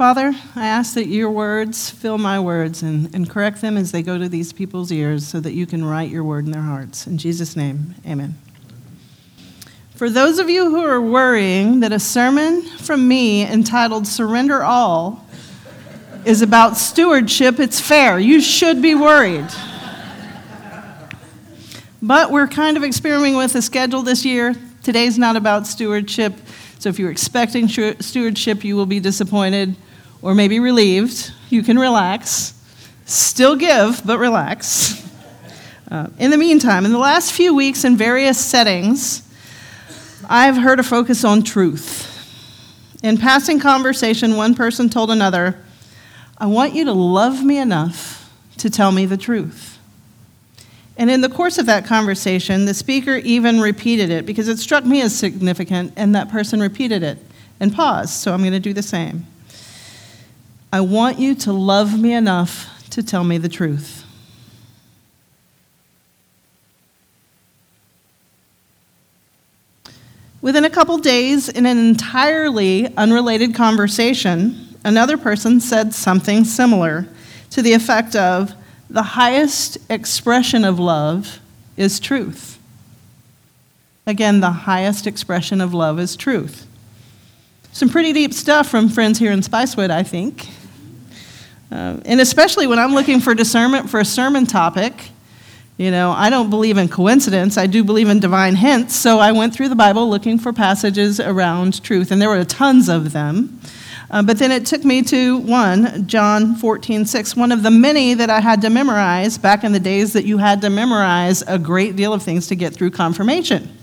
Father, I ask that your words fill my words and, and correct them as they go to these people's ears so that you can write your word in their hearts. In Jesus' name, amen. For those of you who are worrying that a sermon from me entitled Surrender All is about stewardship, it's fair. You should be worried. But we're kind of experimenting with a schedule this year. Today's not about stewardship. So if you're expecting stewardship, you will be disappointed or maybe relieved. You can relax. Still give, but relax. Uh, in the meantime, in the last few weeks in various settings, I've heard a focus on truth. In passing conversation, one person told another, I want you to love me enough to tell me the truth. And in the course of that conversation, the speaker even repeated it because it struck me as significant, and that person repeated it and paused. So I'm going to do the same. I want you to love me enough to tell me the truth. Within a couple days, in an entirely unrelated conversation, another person said something similar to the effect of the highest expression of love is truth. Again, the highest expression of love is truth. Some pretty deep stuff from friends here in Spicewood, I think. Uh, and especially when I'm looking for discernment for a sermon topic, you know, I don't believe in coincidence. I do believe in divine hints. So I went through the Bible looking for passages around truth, and there were tons of them. Uh, but then it took me to one, John 14, 6, one of the many that I had to memorize back in the days that you had to memorize a great deal of things to get through confirmation.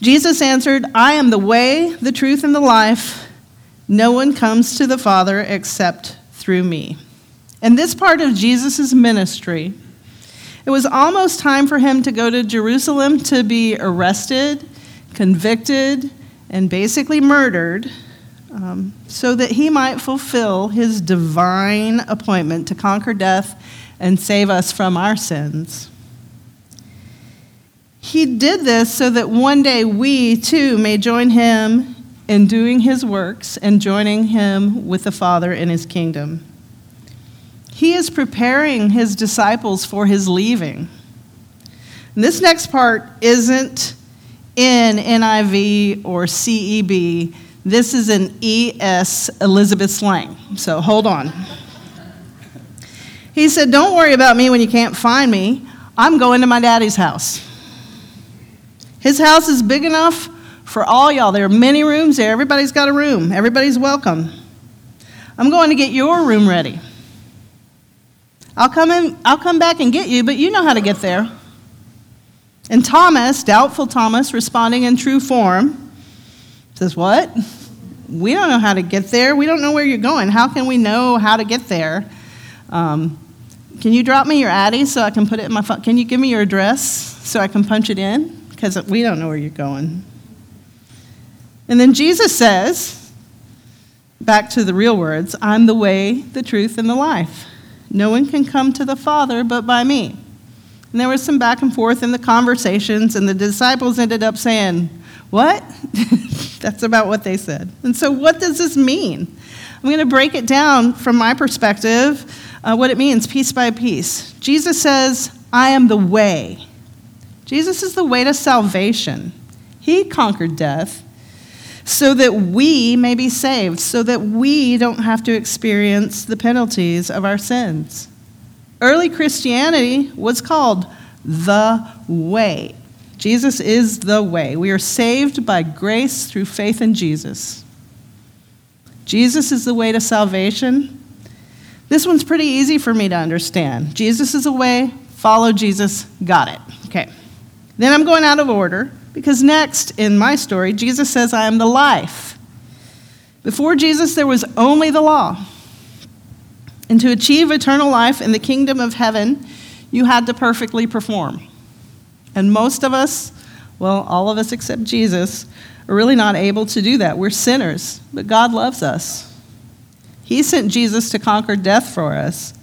Jesus answered, I am the way, the truth, and the life. No one comes to the Father except through me. In this part of Jesus' ministry, it was almost time for him to go to Jerusalem to be arrested, convicted, and basically murdered um, so that he might fulfill his divine appointment to conquer death and save us from our sins. He did this so that one day we too may join him in doing his works and joining him with the Father in his kingdom. He is preparing his disciples for his leaving. And this next part isn't in NIV or CEB. This is an ES Elizabeth slang, so hold on. He said, Don't worry about me when you can't find me. I'm going to my daddy's house. His house is big enough for all y'all. There are many rooms there. Everybody's got a room, everybody's welcome. I'm going to get your room ready. I'll come in, I'll come back and get you, but you know how to get there. And Thomas, doubtful Thomas, responding in true form, Says, What? We don't know how to get there. We don't know where you're going. How can we know how to get there? Um, can you drop me your Addy so I can put it in my phone? Can you give me your address so I can punch it in? Because we don't know where you're going. And then Jesus says, back to the real words, I'm the way, the truth, and the life. No one can come to the Father but by me. And there was some back and forth in the conversations, and the disciples ended up saying, What? That's about what they said. And so, what does this mean? I'm going to break it down from my perspective, uh, what it means piece by piece. Jesus says, I am the way. Jesus is the way to salvation. He conquered death so that we may be saved, so that we don't have to experience the penalties of our sins. Early Christianity was called the way. Jesus is the way. We are saved by grace through faith in Jesus. Jesus is the way to salvation. This one's pretty easy for me to understand. Jesus is the way, follow Jesus, got it. Okay. Then I'm going out of order because next in my story, Jesus says, I am the life. Before Jesus, there was only the law. And to achieve eternal life in the kingdom of heaven, you had to perfectly perform. And most of us, well, all of us except Jesus, are really not able to do that. We're sinners, but God loves us. He sent Jesus to conquer death for us.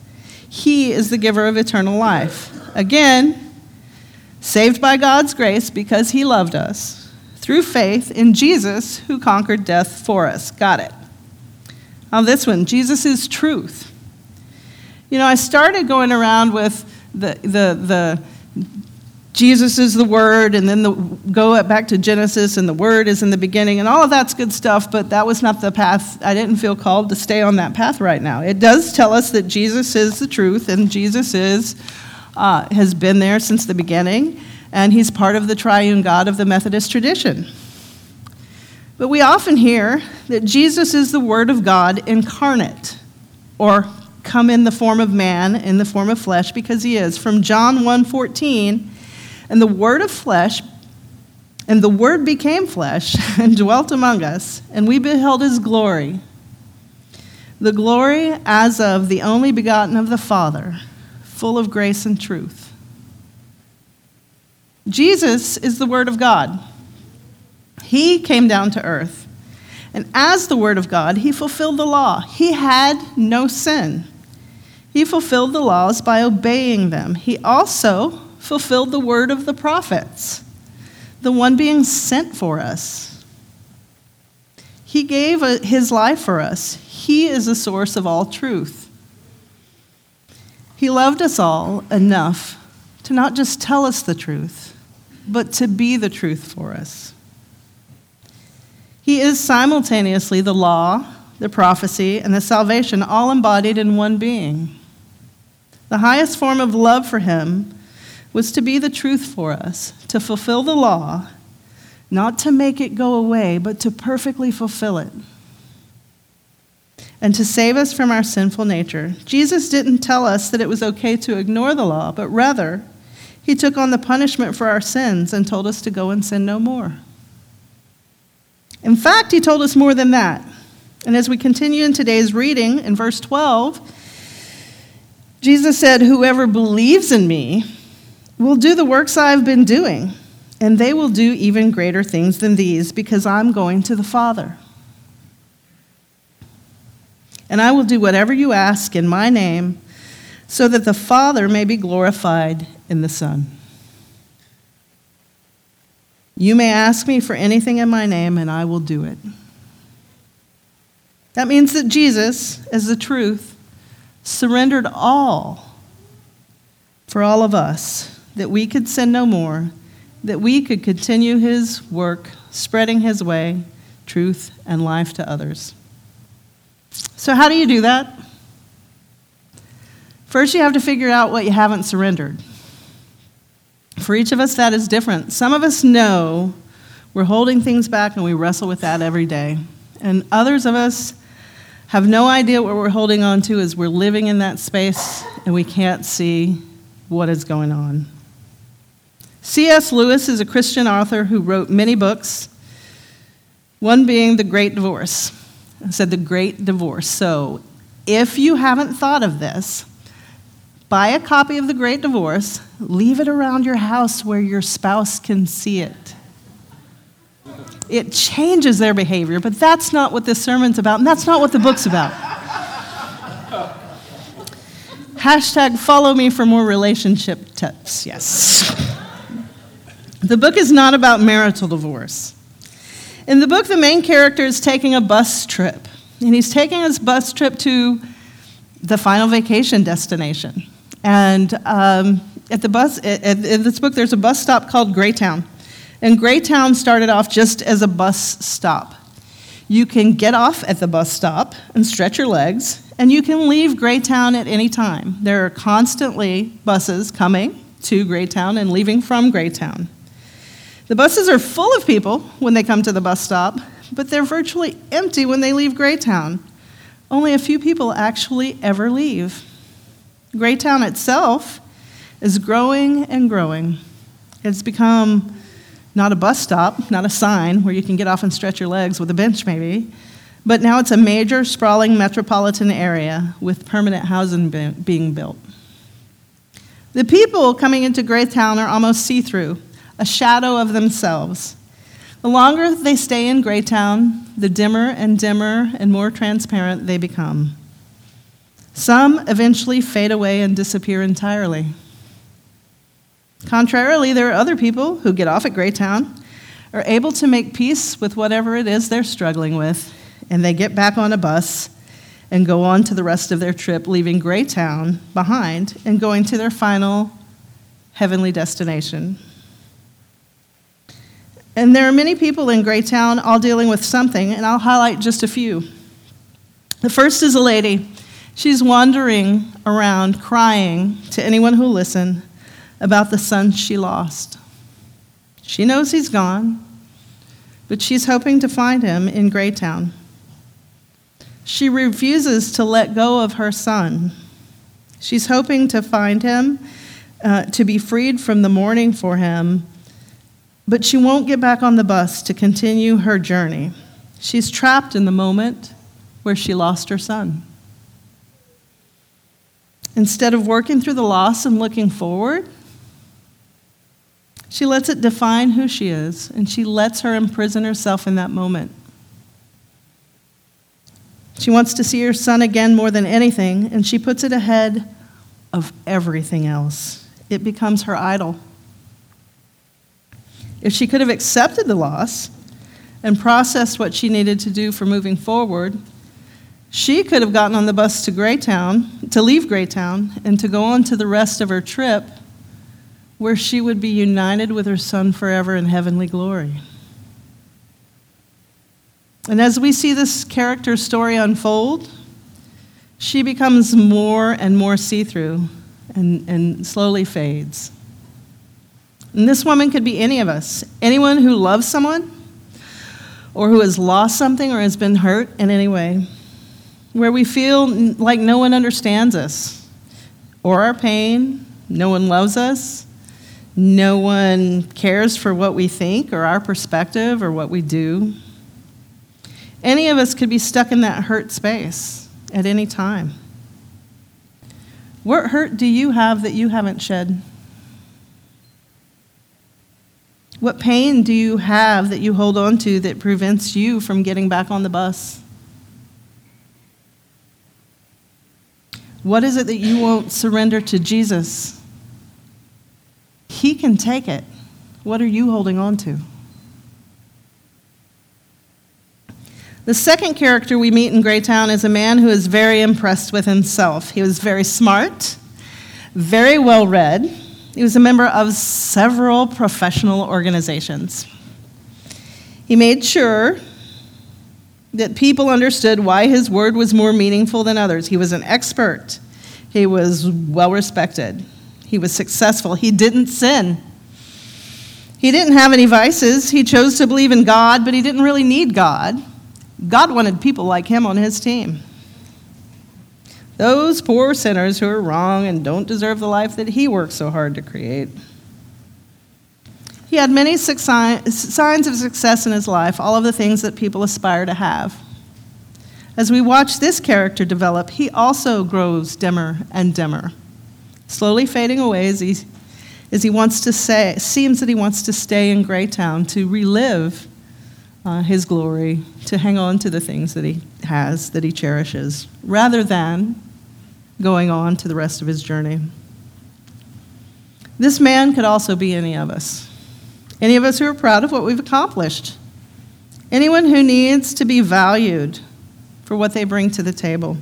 He is the giver of eternal life. Again, saved by God's grace because He loved us through faith in Jesus who conquered death for us. Got it. On this one, Jesus is truth. You know, I started going around with the, the, the Jesus is the Word, and then the, go back to Genesis, and the Word is in the beginning, and all of that's good stuff, but that was not the path. I didn't feel called to stay on that path right now. It does tell us that Jesus is the truth, and Jesus is, uh, has been there since the beginning, and he's part of the triune God of the Methodist tradition. But we often hear that Jesus is the Word of God incarnate, or come in the form of man, in the form of flesh, because he is. From John 1:14, and the Word of flesh, and the Word became flesh and dwelt among us, and we beheld his glory. The glory as of the only begotten of the Father, full of grace and truth. Jesus is the Word of God. He came down to earth. And as the Word of God, he fulfilled the law. He had no sin. He fulfilled the laws by obeying them. He also fulfilled the word of the prophets, the one being sent for us. He gave uh, his life for us. He is the source of all truth. He loved us all enough to not just tell us the truth, but to be the truth for us. He is simultaneously the law, the prophecy, and the salvation, all embodied in one being. The highest form of love for him was to be the truth for us, to fulfill the law, not to make it go away, but to perfectly fulfill it, and to save us from our sinful nature. Jesus didn't tell us that it was okay to ignore the law, but rather, he took on the punishment for our sins and told us to go and sin no more. In fact, he told us more than that. And as we continue in today's reading, in verse 12, Jesus said, Whoever believes in me, will do the works I've been doing, and they will do even greater things than these because I'm going to the Father. And I will do whatever you ask in my name so that the Father may be glorified in the Son. You may ask me for anything in my name, and I will do it. That means that Jesus, as the truth, surrendered all for all of us that we could sin no more, that we could continue his work, spreading his way, truth, and life to others. So, how do you do that? First, you have to figure out what you haven't surrendered. For each of us, that is different. Some of us know we're holding things back and we wrestle with that every day. And others of us have no idea what we're holding on to as we're living in that space and we can't see what is going on. C.S. Lewis is a Christian author who wrote many books, one being The Great Divorce. Said The Great Divorce. So if you haven't thought of this, buy a copy of The Great Divorce, leave it around your house where your spouse can see it. It changes their behavior, but that's not what this sermon's about, and that's not what the book's about. Hashtag follow me for more relationship tips, yes. The book is not about marital divorce. In the book, the main character is taking a bus trip, and he's taking his bus trip to the final vacation destination. And um, at the bus, in this book, there's a bus stop called Greytown. And Greytown started off just as a bus stop. You can get off at the bus stop and stretch your legs, and you can leave Greytown at any time. There are constantly buses coming to Greytown and leaving from Greytown. The buses are full of people when they come to the bus stop, but they're virtually empty when they leave Greytown. Only a few people actually ever leave. Greytown itself is growing and growing. It's become not a bus stop, not a sign where you can get off and stretch your legs with a bench, maybe, but now it's a major, sprawling metropolitan area with permanent housing being built. The people coming into Greytown are almost see through a shadow of themselves. The longer they stay in Greytown, the dimmer and dimmer and more transparent they become. Some eventually fade away and disappear entirely. Contrarily, there are other people who get off at Greytown, are able to make peace with whatever it is they're struggling with, and they get back on a bus and go on to the rest of their trip, leaving Greytown behind and going to their final heavenly destination. And there are many people in Greytown all dealing with something, and I'll highlight just a few. The first is a lady. She's wandering around crying to anyone who'll listen about the son she lost. She knows he's gone, but she's hoping to find him in Greytown. She refuses to let go of her son. She's hoping to find him, uh, to be freed from the mourning for him, but she won't get back on the bus to continue her journey. She's trapped in the moment where she lost her son. Instead of working through the loss and looking forward, she lets it define who she is, and she lets her imprison herself in that moment. She wants to see her son again more than anything, and she puts it ahead of everything else. It becomes her idol. If she could have accepted the loss and processed what she needed to do for moving forward, she could have gotten on the bus to Greytown, to leave Greytown, and to go on to the rest of her trip where she would be united with her son forever in heavenly glory. And as we see this character story unfold, she becomes more and more see through and, and slowly fades. And this woman could be any of us anyone who loves someone, or who has lost something, or has been hurt in any way, where we feel like no one understands us, or our pain, no one loves us, no one cares for what we think, or our perspective, or what we do. Any of us could be stuck in that hurt space at any time. What hurt do you have that you haven't shed? What pain do you have that you hold on to that prevents you from getting back on the bus? What is it that you won't surrender to Jesus? He can take it. What are you holding on to? The second character we meet in Greytown is a man who is very impressed with himself. He was very smart, very well read. He was a member of several professional organizations. He made sure that people understood why his word was more meaningful than others. He was an expert, he was well respected, he was successful, he didn't sin. He didn't have any vices. He chose to believe in God, but he didn't really need God. God wanted people like him on his team. Those poor sinners who are wrong and don't deserve the life that he worked so hard to create. He had many signs of success in his life, all of the things that people aspire to have. As we watch this character develop, he also grows dimmer and dimmer, slowly fading away as he, as he wants to say, seems that he wants to stay in Greytown to relive uh, his glory, to hang on to the things that he has, that he cherishes, rather than going on to the rest of his journey. This man could also be any of us. Any of us who are proud of what we've accomplished. Anyone who needs to be valued for what they bring to the table.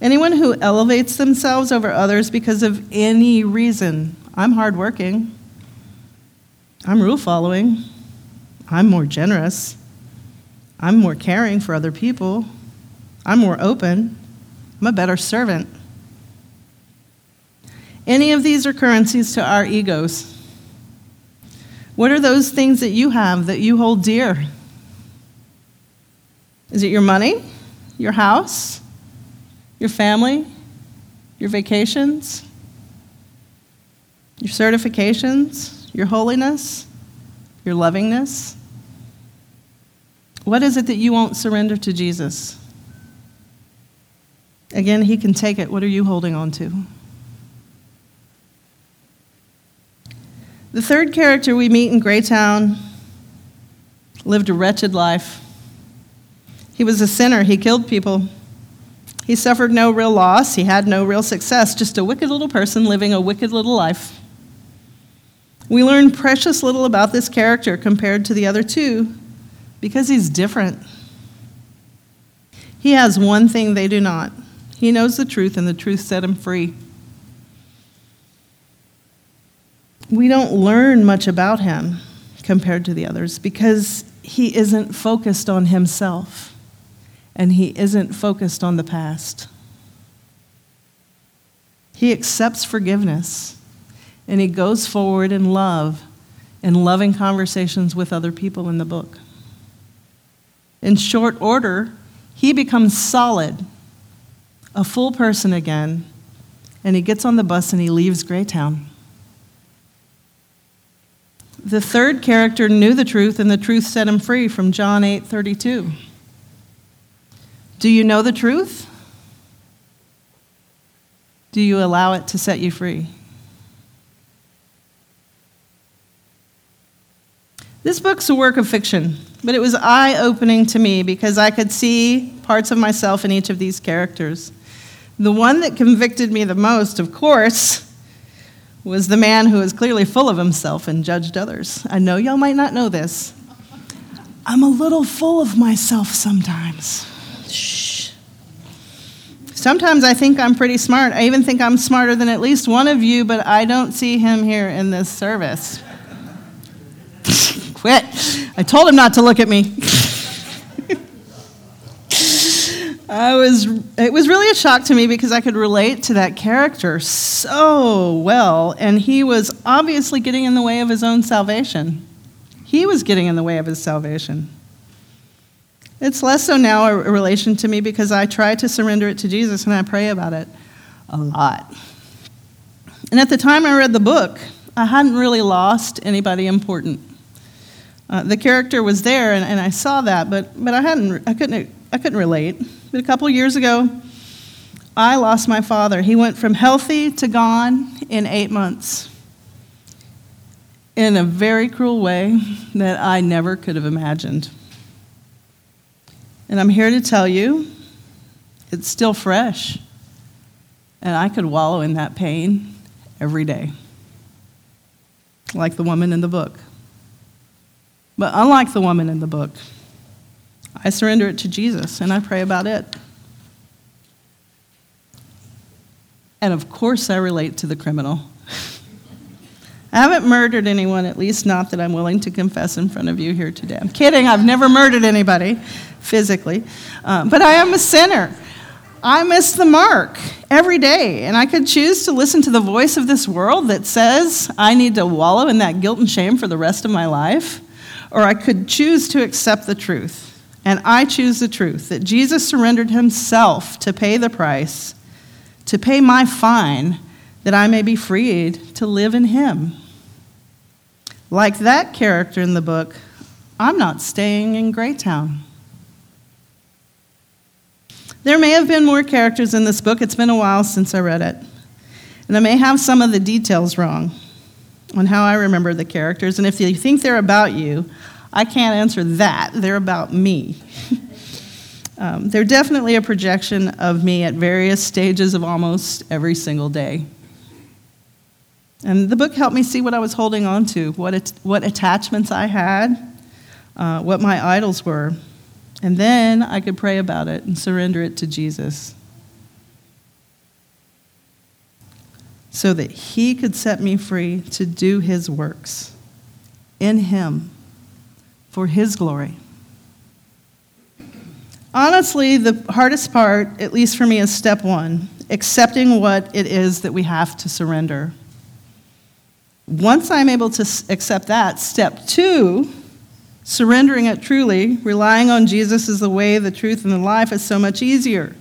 Anyone who elevates themselves over others because of any reason. I'm hardworking. I'm rule following. I'm more generous. I'm more caring for other people. I'm more open. I'm a better servant. Any of these are currencies to our egos. What are those things that you have that you hold dear? Is it your money, your house, your family, your vacations, your certifications, your holiness, your lovingness? What is it that you won't surrender to Jesus? Again, He can take it. What are you holding on to? The third character we meet in Greytown lived a wretched life. He was a sinner, he killed people. He suffered no real loss, he had no real success, just a wicked little person living a wicked little life. We learn precious little about this character compared to the other two because he's different. He has one thing they do not. He knows the truth, and the truth set him free. We don't learn much about him compared to the others because he isn't focused on himself and he isn't focused on the past. He accepts forgiveness and he goes forward in love in loving conversations with other people in the book. In short order, he becomes solid, a full person again, and he gets on the bus and he leaves Greytown. The third character knew the truth, and the truth set him free from John 8 32. Do you know the truth? Do you allow it to set you free? This book's a work of fiction, but it was eye opening to me because I could see parts of myself in each of these characters. The one that convicted me the most, of course, was the man who was clearly full of himself and judged others. I know y'all might not know this. I'm a little full of myself sometimes. Shh. Sometimes I think I'm pretty smart. I even think I'm smarter than at least one of you, but I don't see him here in this service quit. I told him not to look at me. I was, it was really a shock to me because I could relate to that character so well, and he was obviously getting in the way of his own salvation. He was getting in the way of his salvation. It's less so now a relation to me because I try to surrender it to Jesus and I pray about it a lot. And at the time I read the book, I hadn't really lost anybody important. Uh, the character was there, and, and I saw that, but, but I, hadn't, I, couldn't, I couldn't relate. But a couple years ago, I lost my father. He went from healthy to gone in eight months in a very cruel way that I never could have imagined. And I'm here to tell you it's still fresh. And I could wallow in that pain every day, like the woman in the book. But unlike the woman in the book, I surrender it to Jesus and I pray about it. And of course, I relate to the criminal. I haven't murdered anyone, at least not that I'm willing to confess in front of you here today. I'm kidding, I've never murdered anybody physically. Uh, but I am a sinner. I miss the mark every day, and I could choose to listen to the voice of this world that says I need to wallow in that guilt and shame for the rest of my life or I could choose to accept the truth. And I choose the truth that Jesus surrendered himself to pay the price, to pay my fine, that I may be freed to live in him. Like that character in the book, I'm not staying in Greytown. There may have been more characters in this book. It's been a while since I read it. And I may have some of the details wrong on how I remember the characters. And if you think they're about you, I can't answer that. They're about me. um, they're definitely a projection of me at various stages of almost every single day. And the book helped me see what I was holding on to, what, what attachments I had, uh, what my idols were. And then I could pray about it and surrender it to Jesus. so that he could set me free to do his works in him for his glory. Honestly, the hardest part, at least for me, is step one accepting what it is that we have to surrender. Once I'm able to accept that, step two, surrendering it truly, relying on Jesus as the way, the truth, and the life is so much easier.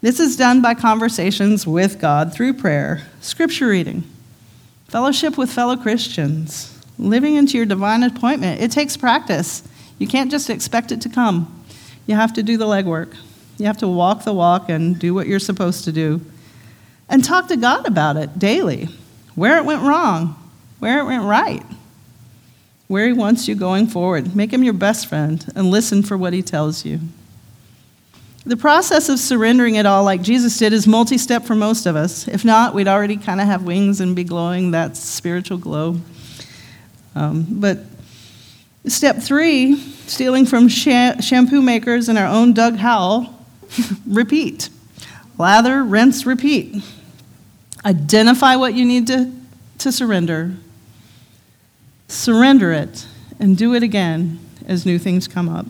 This is done by conversations with God through prayer, scripture reading, fellowship with fellow Christians, living into your divine appointment. It takes practice. You can't just expect it to come. You have to do the legwork. You have to walk the walk and do what you're supposed to do. And talk to God about it daily where it went wrong, where it went right, where He wants you going forward. Make Him your best friend and listen for what He tells you. The process of surrendering it all, like Jesus did, is multi step for most of us. If not, we'd already kind of have wings and be glowing that spiritual glow. Um, but step three, stealing from shampoo makers and our own Doug Howell, repeat. Lather, rinse, repeat. Identify what you need to, to surrender. Surrender it and do it again as new things come up.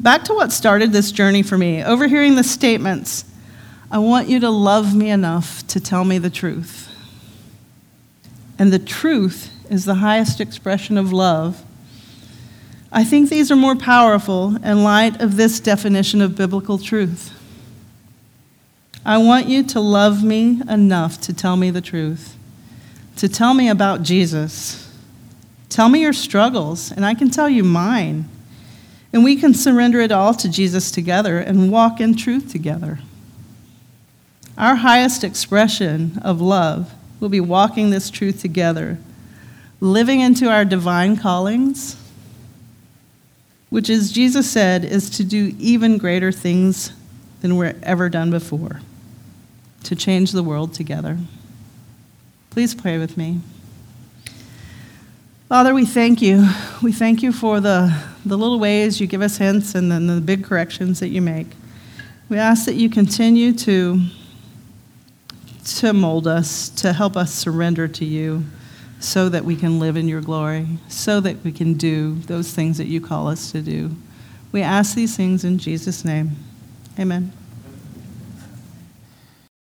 Back to what started this journey for me, overhearing the statements I want you to love me enough to tell me the truth. And the truth is the highest expression of love. I think these are more powerful in light of this definition of biblical truth. I want you to love me enough to tell me the truth, to tell me about Jesus. Tell me your struggles, and I can tell you mine. And we can surrender it all to Jesus together and walk in truth together. Our highest expression of love will be walking this truth together, living into our divine callings, which, as Jesus said, is to do even greater things than we're ever done before, to change the world together. Please pray with me. Father, we thank you. We thank you for the, the little ways you give us hints and then the big corrections that you make. We ask that you continue to to mold us, to help us surrender to you so that we can live in your glory, so that we can do those things that you call us to do. We ask these things in Jesus' name. Amen.